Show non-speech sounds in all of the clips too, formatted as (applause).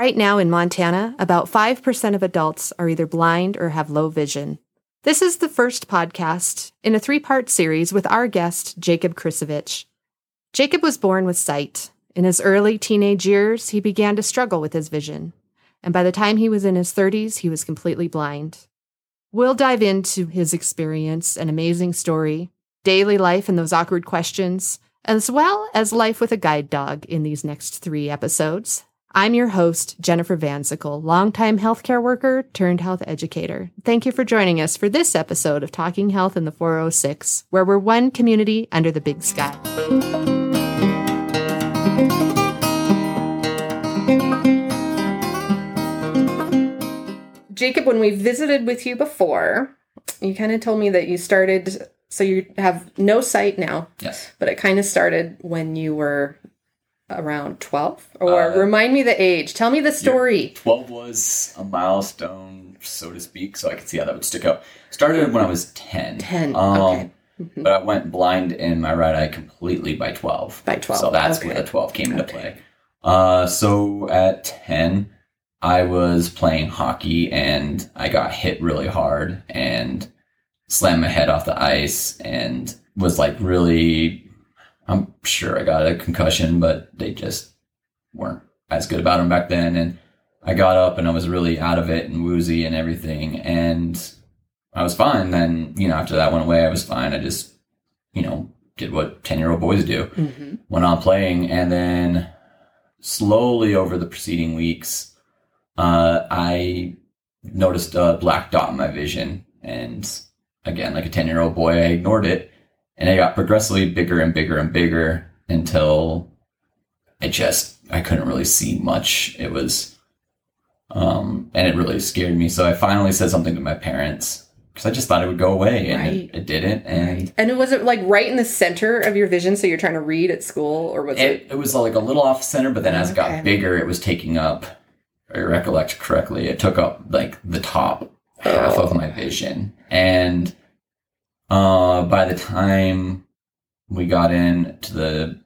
Right now in Montana, about 5% of adults are either blind or have low vision. This is the first podcast in a three part series with our guest, Jacob Krissovich. Jacob was born with sight. In his early teenage years, he began to struggle with his vision. And by the time he was in his 30s, he was completely blind. We'll dive into his experience, an amazing story, daily life and those awkward questions, as well as life with a guide dog in these next three episodes. I'm your host, Jennifer Van Syckle, longtime healthcare worker turned health educator. Thank you for joining us for this episode of Talking Health in the 406, where we're one community under the big sky. Jacob, when we visited with you before, you kind of told me that you started, so you have no sight now. Yes. But it kind of started when you were around 12 or Uh, remind me the age tell me the story 12 was a milestone, so to speak, so I could see how that would stick out. Started when I was 10. 10 Um, okay But I went blind in my right eye completely by 12. By 12, So that's okay. where the 12 came into Okay. play. Uh, so at 10, I was playing hockey and I got hit really hard and slammed my head off the ice and was like really, I'm sure I got a concussion, but they just weren't as good about them back then. And I got up and I was really out of it and woozy and everything. And I was fine. Then, you know, after that went away, I was fine. I just, you know, did what 10 year old boys do hmm went on playing and then slowly over the preceding weeks uh, i noticed a black dot in my vision and again like a 10 year old boy i ignored it and it got progressively bigger and bigger and bigger until it just i couldn't really see much it was um, and it really scared me so i finally said something to my parents because i just thought it would go away and Right. it, it didn't and and it was it like right in the center of your vision so you're trying to read at school or was it, it, it was like a little off center, but then as it Okay. got bigger, it was taking up. I recollect correctly, it took up like the top half Oh. of my vision, and uh, by the time we got in to the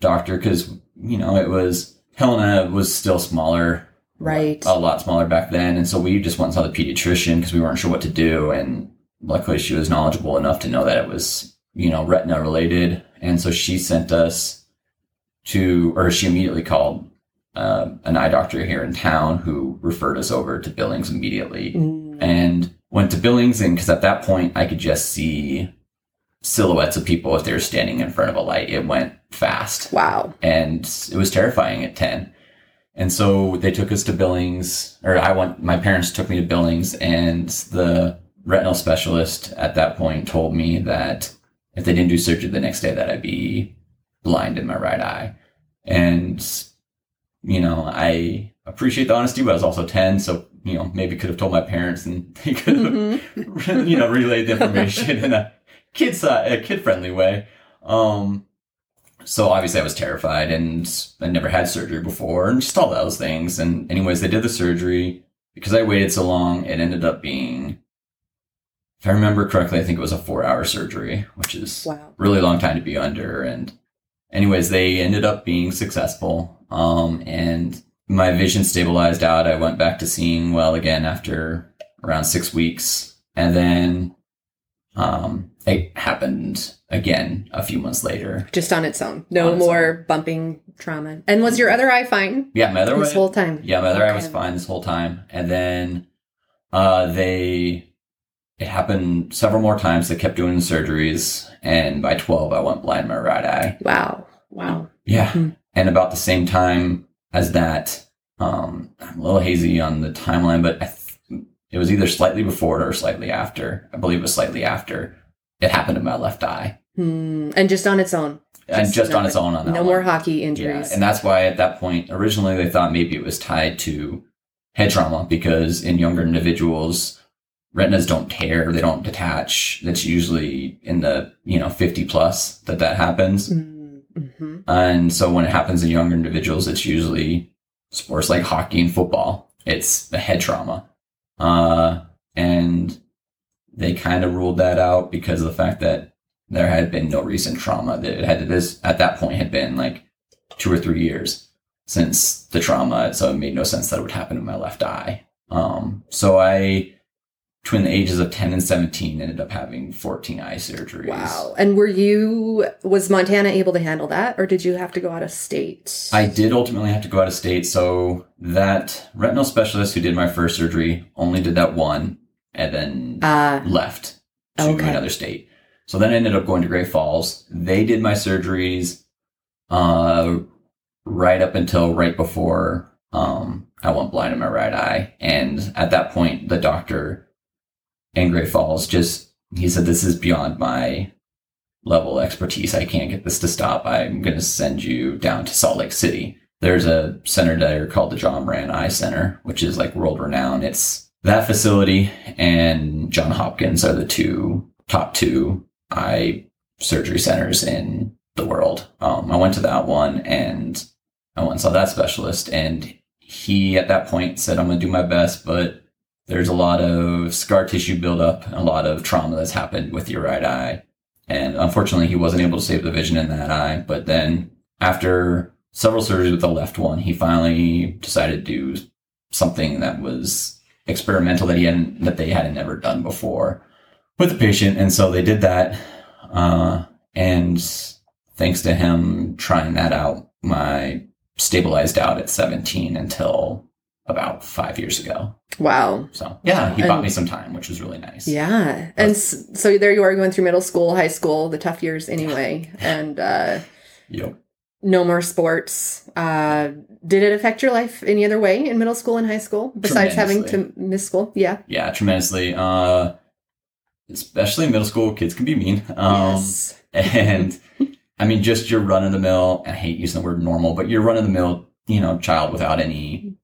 doctor, because you know it was Helena was still smaller, right. a lot smaller back then, and so we just went and saw the pediatrician because we weren't sure what to do, and luckily she was knowledgeable enough to know that it was you know retina related, and so she sent us to, or she immediately called uh, an eye doctor here in town who referred us over to Billings immediately, Mm. And went to Billings, and because at that point I could just see silhouettes of people if they were standing in front of a light. It went fast. Wow. And it was terrifying at 10 and so they took us to billings or i went my parents took me to billings and the retinal specialist at that point told me that if they didn't do surgery the next day that i'd be blind in my right eye. And you know i appreciate the honesty but i was also 10 so you know maybe could have told my parents and (laughs) they could have Mhm. you know, relayed the information in a kid a kid friendly way. Um, so obviously I was terrified and I never had surgery before and just all those things. And anyways, they did the surgery because I waited so long. It ended up being, if I remember correctly, I think it was a four hour surgery, which is wow really long time to be under. And anyways, they ended up being successful. Um, and my vision stabilized out. I went back to seeing well again after around six weeks. And then, um, it happened again a few months later. just on its own no On more bumping trauma and was your other eye fine Yeah, my other this eye, whole time yeah, my other eye was fine this whole time. And then, uh, they, it happened several more times. They kept doing surgeries. And by 12, I went blind in my right eye. wow wow Yeah. Hmm. And about the same time as that, um, I'm a little hazy on the timeline, but I th- it was either slightly before it or slightly after. I believe it was slightly after. It happened in my left eye. Hmm. and just on its own and Just just on its own on that no one. more hockey Yeah. injuries And that's why at that point, originally they thought maybe it was tied to head trauma because in younger individuals, retinas don't tear, they don't detach. That's usually in the, you know, 50 plus that that happens. Mm-hmm. And so when it happens in younger individuals, it's usually sports like hockey and football. It's the head trauma. Uh, and they kind of ruled that out because of the fact that there had been no recent trauma. That it had this at that point had been like two or three years. since the trauma. So it made no sense that it would happen in my left eye. Um, so I, between the ages of 10 and 17, ended up having 14 eye surgeries. Wow. And were you, was Montana able to handle that or did you have to go out of state? I did ultimately have to go out of state. So that retinal specialist who did my first surgery only did that one and then Uh, left to Okay. another state. So then I ended up going to Great Falls. They did my surgeries uh, right up until right before um, I went blind in my right eye. And at that point, the doctor in Great Falls just, he said, This is beyond my level expertise. I can't get this to stop. I'm going to send you down to Salt Lake City. There's a center there called the John Moran Eye Center, which is like world renowned. It's that facility and John Hopkins are the two top two eye surgery centers in the world. Um, I went to that one and I went and saw that specialist, and he at that point said, "I'm going to do my best, but there's a lot of scar tissue buildup, a lot of trauma that's happened with your right eye." And unfortunately, he wasn't able to save the vision in that eye. But then, after several surgeries with the left one, he finally decided to do something that was experimental that he hadn't that they hadn't ever done before with the patient. And so they did that. Uh, and thanks to him trying that out, my stabilized out at 17 until about five years ago. wow. So yeah, he bought me some time, which was really nice. Yeah. And so there you are going through middle school, high school, the tough years anyway, (laughs) and uh, Yep. no more sports. Uh, did it affect your life any other way in middle school and high school besides having to miss school? Yeah. Yeah, tremendously. Uh, especially in middle school, kids can be mean. Um, yes. (laughs) and I mean, just your run of the mill, I hate using the word normal, but your run of the mill, you know, child without any,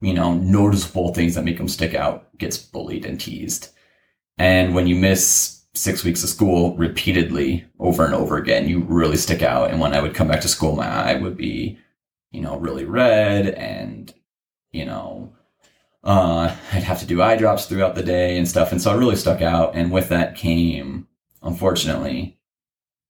you know, noticeable things that make them stick out gets bullied and teased. And when you miss six weeks of school repeatedly over and over again, you really stick out. And when I would come back to school, my eye would be, you know, really red and, you know, uh, I'd have to do eye drops throughout the day and stuff. And so I really stuck out. And with that came, unfortunately,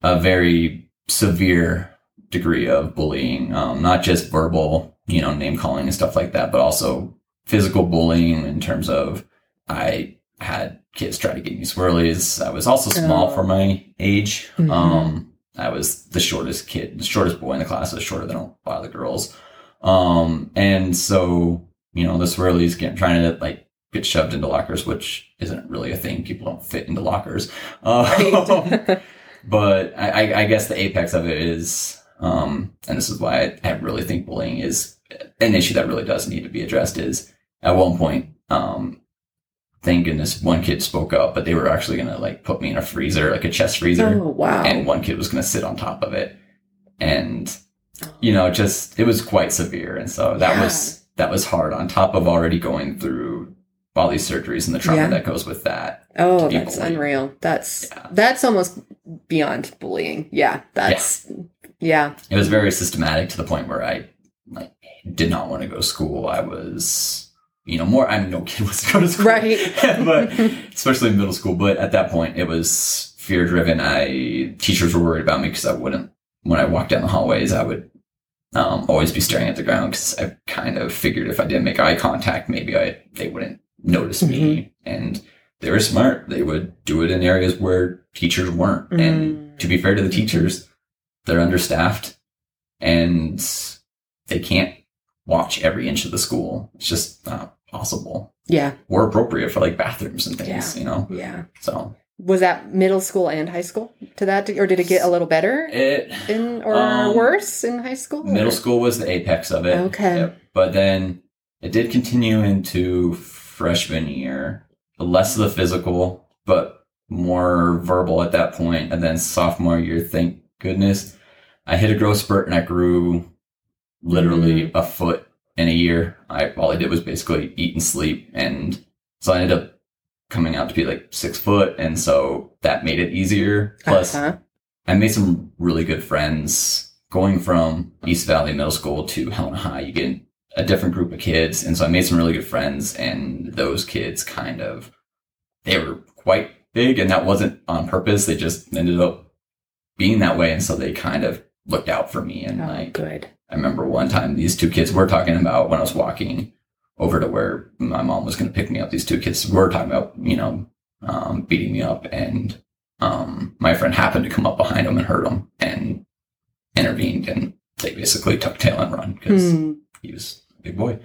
a very severe degree of bullying, um, not just verbal, you know, name calling and stuff like that, but also physical bullying in terms of I had kids try to get me swirlies. I was also small Oh. for my age. Mhm. Um, I was the shortest kid, the shortest boy in the class. I was shorter than a lot of the girls. Um, and so, you know, the swirlies get trying to like get shoved into lockers, which isn't really a thing. People don't fit into lockers. Um, Right. (laughs) but I, I, I guess the apex of it is, um, and this is why I, I really think bullying is an issue that really does need to be addressed. Is at one point, um, thank goodness one kid spoke up, but they were actually gonna like put me in a freezer, like a chest freezer, oh, wow. and one kid was gonna sit on top of it, and you know, just it was quite severe, and so that Yeah. was that was hard on top of already going through all these surgeries and the trauma Yeah. that goes with that. Oh, that's bullied. unreal. That's Yeah. that's almost beyond bullying. Yeah, that's yeah. it was very systematic to the point where I did not want to go to school. I was, you know, more. I mean, no kid (laughs) wants to go to school, Right. (laughs) but (laughs) especially in middle school. But at that point, it was fear driven. I teachers were worried about me because I wouldn't when I walked down the hallways. I would um, always be staring at the ground because I kind of figured if I didn't make eye contact, maybe I they wouldn't notice me. And they were smart. They would do it in areas where teachers weren't. And Mm. to be fair to the teachers, they're understaffed and they can't watch every inch of the school. It's just not possible yeah, or appropriate for like bathrooms and things, Yeah. you know? yeah. So Was that middle school and high school to that, or did it get a little better it, in or Um, worse in high school? middle or- school was the apex of it. Okay. Yep. But then it did continue into freshman year, less of the physical, but more verbal at that point. And then sophomore year, thank goodness, I hit a growth spurt and I grew literally a foot in a year. I all I did was basically eat and sleep, and so I ended up coming out to be like six foot, and so that made it easier. Plus, Uh-huh. I made some really good friends going from East Valley Middle School to Helena High. You get a different group of kids, and so I made some really good friends, and those kids kind of they were quite big, and that wasn't on purpose. They just ended up being that way, and so they kind of looked out for me and Oh, like good. I remember one time these two kids were talking about when I was walking over to where my mom was going to pick me up. These two kids were talking about, you know, um, beating me up, and um, my friend happened to come up behind them and hurt them and intervened, and they basically tuck tail and run because Hmm. he was a big boy.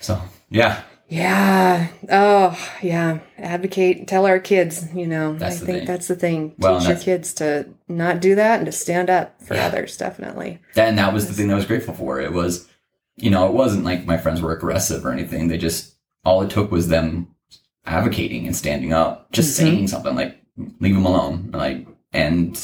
So yeah, Yeah. Oh, yeah. Advocate. Tell our kids. You know, That's I think thing. that's the thing. Well, Teach your kids to not do that and to stand up for Yeah. others. Definitely. and that was the thing that I was grateful for. It was, you know, it wasn't like my friends were aggressive or anything. They just all it took was them advocating and standing up, just Mhm. saying something like "leave them alone," like and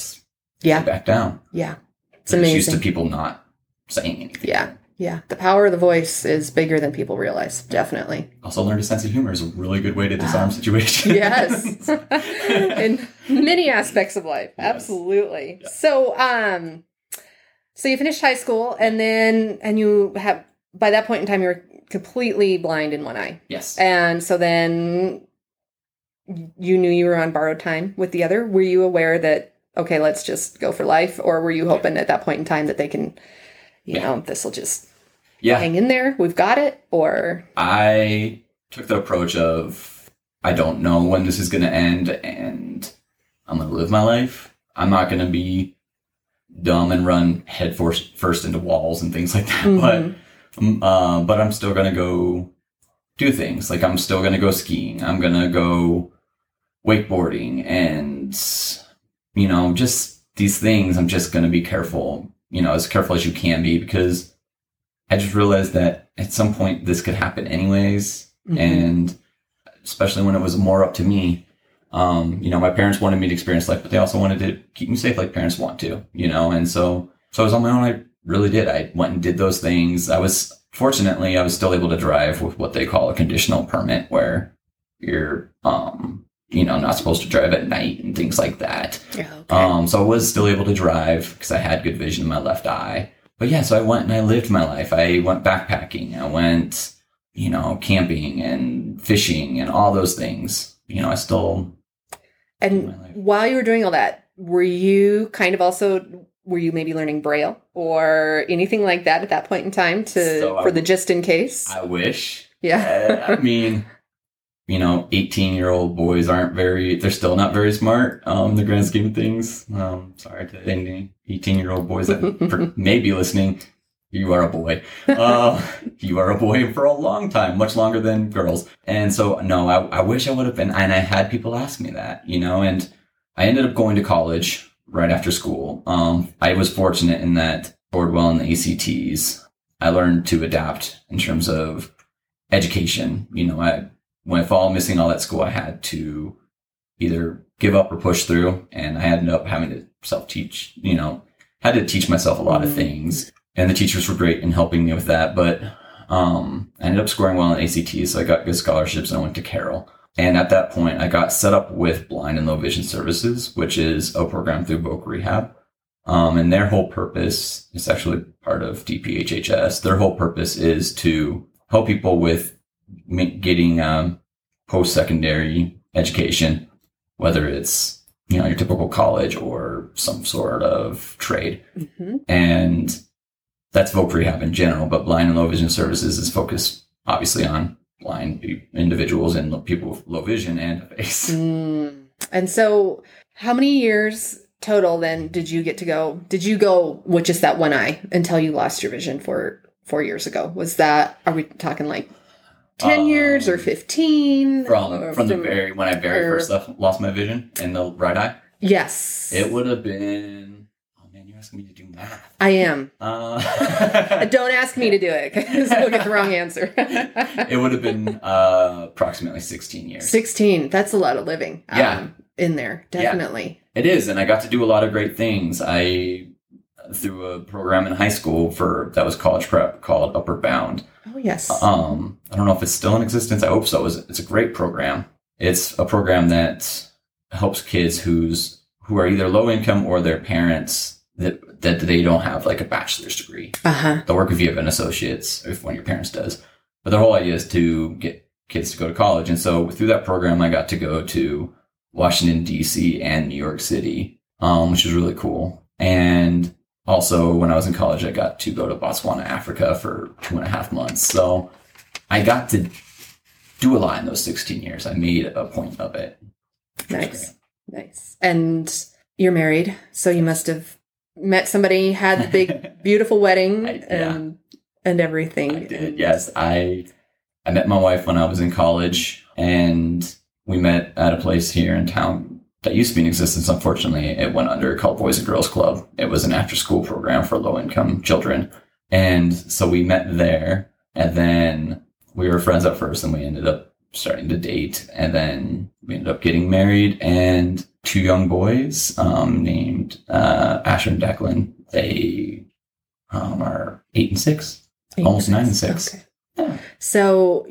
Yeah. back down. Yeah. It's They're used to people not saying anything. Yeah. Yeah. The power of the voice is bigger than people realize. Definitely. Also, learned a sense of humor is a really good way to disarm (laughs) situations. yes (laughs) in many aspects of life Yes. absolutely so um so you finished high school and then and you have by that point in time you were completely blind in one eye yes. and so then you knew you were on borrowed time with the other were you aware that okay let's just go for life or were you hoping at that point in time that they can you Yeah. know this will just Yeah. hang in there we've got it or I took the approach of I don't know when this is going to end and I'm going to live my life. I'm not going to be dumb and run head first, first into walls and things like that. Mhm. But, um, uh, but I'm still going to go do things. Like I'm still going to go skiing. I'm going to go wakeboarding and, you know, just these things. I'm just going to be careful, you know, as careful as you can be because I just realized that at some point this could happen anyways. Mhm. And especially when it was more up to me. Um, you know, my parents wanted me to experience life, but they also wanted to keep me safe like parents want to, you know, and so so I was on my own. I really did. I went and did those things. I was fortunately I was still able to drive with what they call a conditional permit where you're um you know not supposed to drive at night and things like that. Yeah, okay. Um, so I was still able to drive because I had good vision in my left eye. But yeah, so I went and I lived my life. I went backpacking. I went, you know, camping and fishing and all those things. You know, I still And while you were doing all that, were you kind of also were you maybe learning braille or anything like that at that point in time to So I for the w- just in case? I wish. yeah. Uh, I mean, you know, 18 year old boys aren't very, they're still not very smart, um, the grand scheme of things. Um, sorry to any 18 year old boys that (laughs) may be listening. You are a boy. Uh, (laughs) you are a boy for a long time, much longer than girls. And so, no, I, I wish I would have been, and I had people ask me that, you know, and I ended up going to college right after school. Um, I was fortunate in that scored well in the ACTs. I learned to adapt in terms of education. You know, I when I fall missing all that school, I had to either give up or push through, and I ended up having to self teach. You know, had to teach myself a lot of Mhm. things, and the teachers were great in helping me with that. But um, I ended up scoring well in ACT. so I got good scholarships, and I went to Carroll. And at that point, I got set up with Blind and Low Vision Services, which is a program through Voc Rehab. Um, and their whole purpose is actually part of DPHHS. Their whole purpose is to help people with getting um, post-secondary education, whether it's you know your typical college or some sort of trade. hmm And that's Voc Rehab in general, but Blind and Low Vision Services is focused obviously on blind individuals and people with low vision and face. Mm. And so, how many years total then did you get to go? Did you go with just that one eye until you lost your vision for four years ago? Was that? Are we talking like ten Um, years or fifteen? From Or from the very when I very or- first left, lost my vision in the right eye, yes, it would have been. Oh man, you're asking me to do math. I am. Uh, (laughs) Don't ask me to do it because we'll get the wrong answer. (laughs) it would have been uh, approximately 16 years. 16. That's a lot of living. um, Yeah. in there. Yeah. Definitely. It is, and I got to do a lot of great things. I through a program in high school for that was college prep called Upward Bound. Oh, yes. Um, I don't know if it's still in existence. I hope so. It's, it's a great program. It's a program that helps kids who's who are either low income or their parents that that they don't have like a bachelor's degree. Uh huh. They'll work if you have an associate's, if one of your parents does. But their whole idea is to get kids to go to college. And so through that program, I got to go to Washington D.C. and New York City, um, which is really cool. And also, when I was in college, I got to go to Botswana, Africa for two and a half months. So I got to do a lot in those 16 years. I made a point of it. Nice. Nice. And you're married, so you must have met somebody, had the big, (laughs) beautiful wedding I- yeah. and, and everything. I did. And- Yes, I I met my wife when I was in college, and we met at a place here in town that used to be in existence. Unfortunately, it went under called Boys and Girls Club. It was an after-school program for low-income children, and so we met there. And then we were friends at first, and we ended up starting to date, and then we ended up getting married, and two young boys um, named uh, Asher and Declan. They um, are eight and six. Almost nine and six. Okay. Yeah. So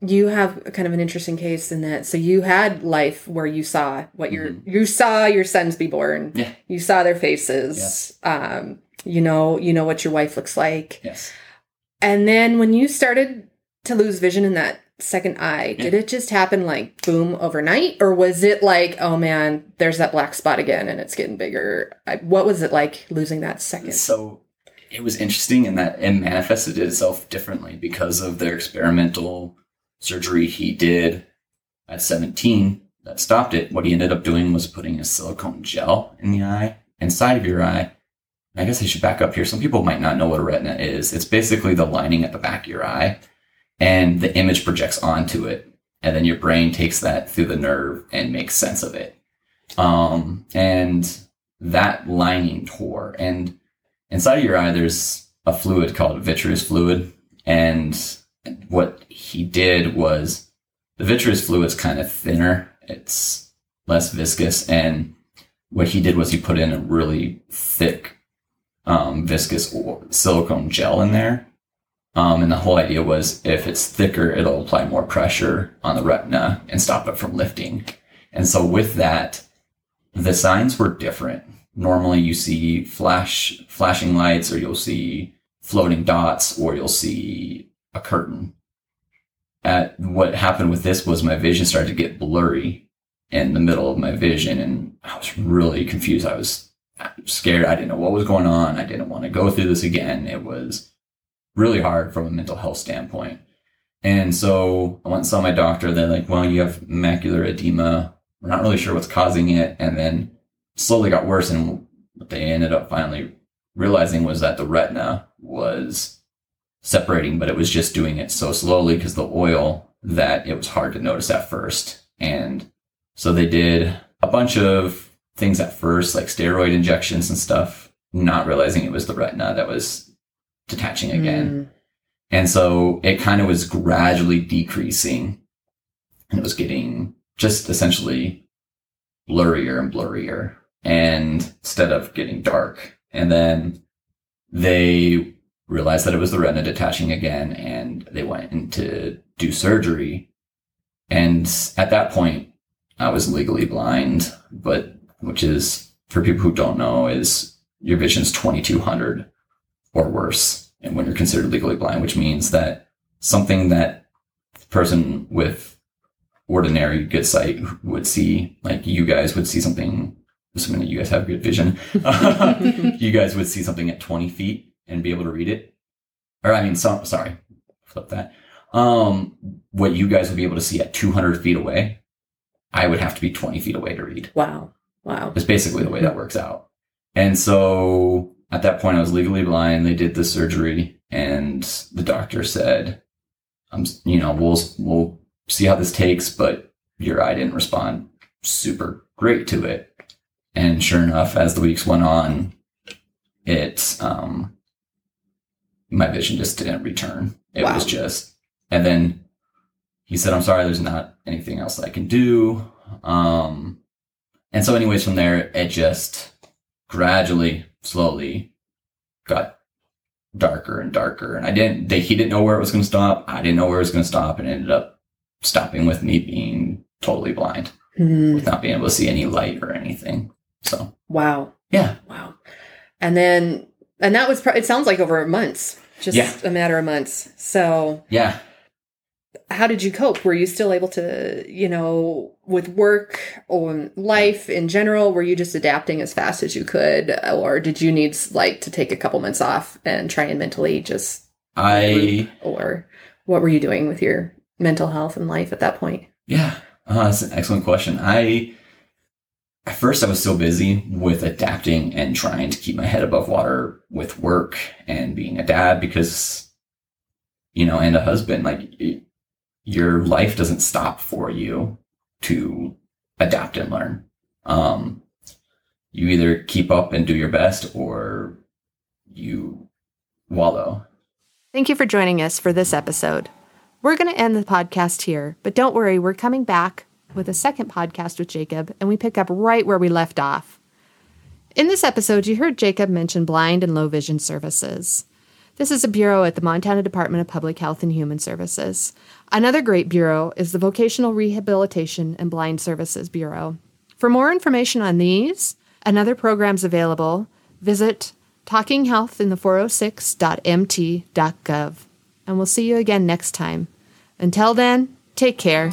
you have kind of an interesting case in that. So you had life where you saw what your Mhm. you saw your sons be born. Yeah. You saw their faces. Yes. Um, you know, you know what your wife looks like. Yes. And then when you started to lose vision in that second eye, did it just happen like boom overnight? Or was it like, oh man, there's that black spot again and it's getting bigger? I, what was it like losing that second? So it was interesting in that it manifested itself differently because of their experimental surgery he did at 17 that stopped it. What he ended up doing was putting a silicone gel in the eye, inside of your eye. I guess I should back up here. Some people might not know what a retina is. It's basically the lining at the back of your eye, and the image projects onto it. And then your brain takes that through the nerve and makes sense of it. Um, and that lining tore. And inside of your eye, there's a fluid called vitreous fluid. And what he did was the vitreous fluid's kind of thinner. It's less viscous. And what he did was he put in a really thick, um, viscous silicone gel in there. Um, and the whole idea was if it's thicker, it'll apply more pressure on the retina and stop it from lifting. And so with that, the signs were different. Normally you see flash, flashing lights or you'll see floating dots or you'll see a curtain. At what happened with this was my vision started to get blurry in the middle of my vision and I was really confused. I was scared. I didn't know what was going on. I didn't want to go through this again. It was really hard from a mental health standpoint. And so I went and saw my doctor. They're like, well, you have macular edema. We're not really sure what's causing it. And then slowly got worse. And what they ended up finally realizing was that the retina was separating, but it was just doing it so slowly because the oil that it was hard to notice at first. And so they did a bunch of things at first, like steroid injections and stuff, not realizing it was the retina that was detaching again. Mm. And so it kind of was gradually decreasing and it was getting just essentially blurrier and blurrier and instead of getting dark. And then they realized that it was the retina detaching again and they went in to do surgery. And at that point, I was legally blind, but which is for people who don't know is your vision's 2200 or worse. And when you're considered legally blind, which means that something that the person with ordinary good sight would see, like you guys would see something, assuming that you guys have good vision, (laughs) you guys would see something at 20 feet and be able to read it. Or I mean, some, sorry, flip that. Um, what you guys would be able to see at 200 feet away, I would have to be 20 feet away to read. Wow. Wow. It's basically the way that works out. And so at that point, I was legally blind. They did the surgery, and the doctor said, "I'm, you know, we'll we'll see how this takes, but your eye didn't respond super great to it." And sure enough, as the weeks went on, it um, my vision just didn't return. It Wow. was just, and then he said, "I'm sorry, there's not anything else I can do." Um, and so, anyways, from there, it just gradually, slowly got darker and darker. And I didn't, they, he didn't know where it was going to stop. I didn't know where it was going to stop. And it ended up stopping with me being totally blind, Hmm. with not being able to see any light or anything. So, Wow. yeah. Wow. And then, and that was, pro- it sounds like over months, just Yeah. a matter of months. So Yeah. how did you cope? Were you still able to, you know, with work or life in general, were you just adapting as fast as you could? Or did you need like to take a couple months off and try and mentally just I or what were you doing with your mental health and life at that point? Yeah, uh, that's an excellent question. I at first I was so busy with adapting and trying to keep my head above water with work and being a dad because you know and a husband like it, your life doesn't stop for you to adapt and learn. Um, you either keep up and do your best or you wallow. Thank you for joining us for this episode. We're going to end the podcast here, but don't worry, we're coming back with a second podcast with Jacob, and we pick up right where we left off. In this episode, you heard Jacob mention blind and low vision services. This is a bureau at the Montana Department of Public Health and Human Services. Another great bureau is the Vocational Rehabilitation and Blind Services Bureau. For more information on these and other programs available, visit talkinghealthinthe406.mt.gov. And we'll see you again next time. Until then, take care.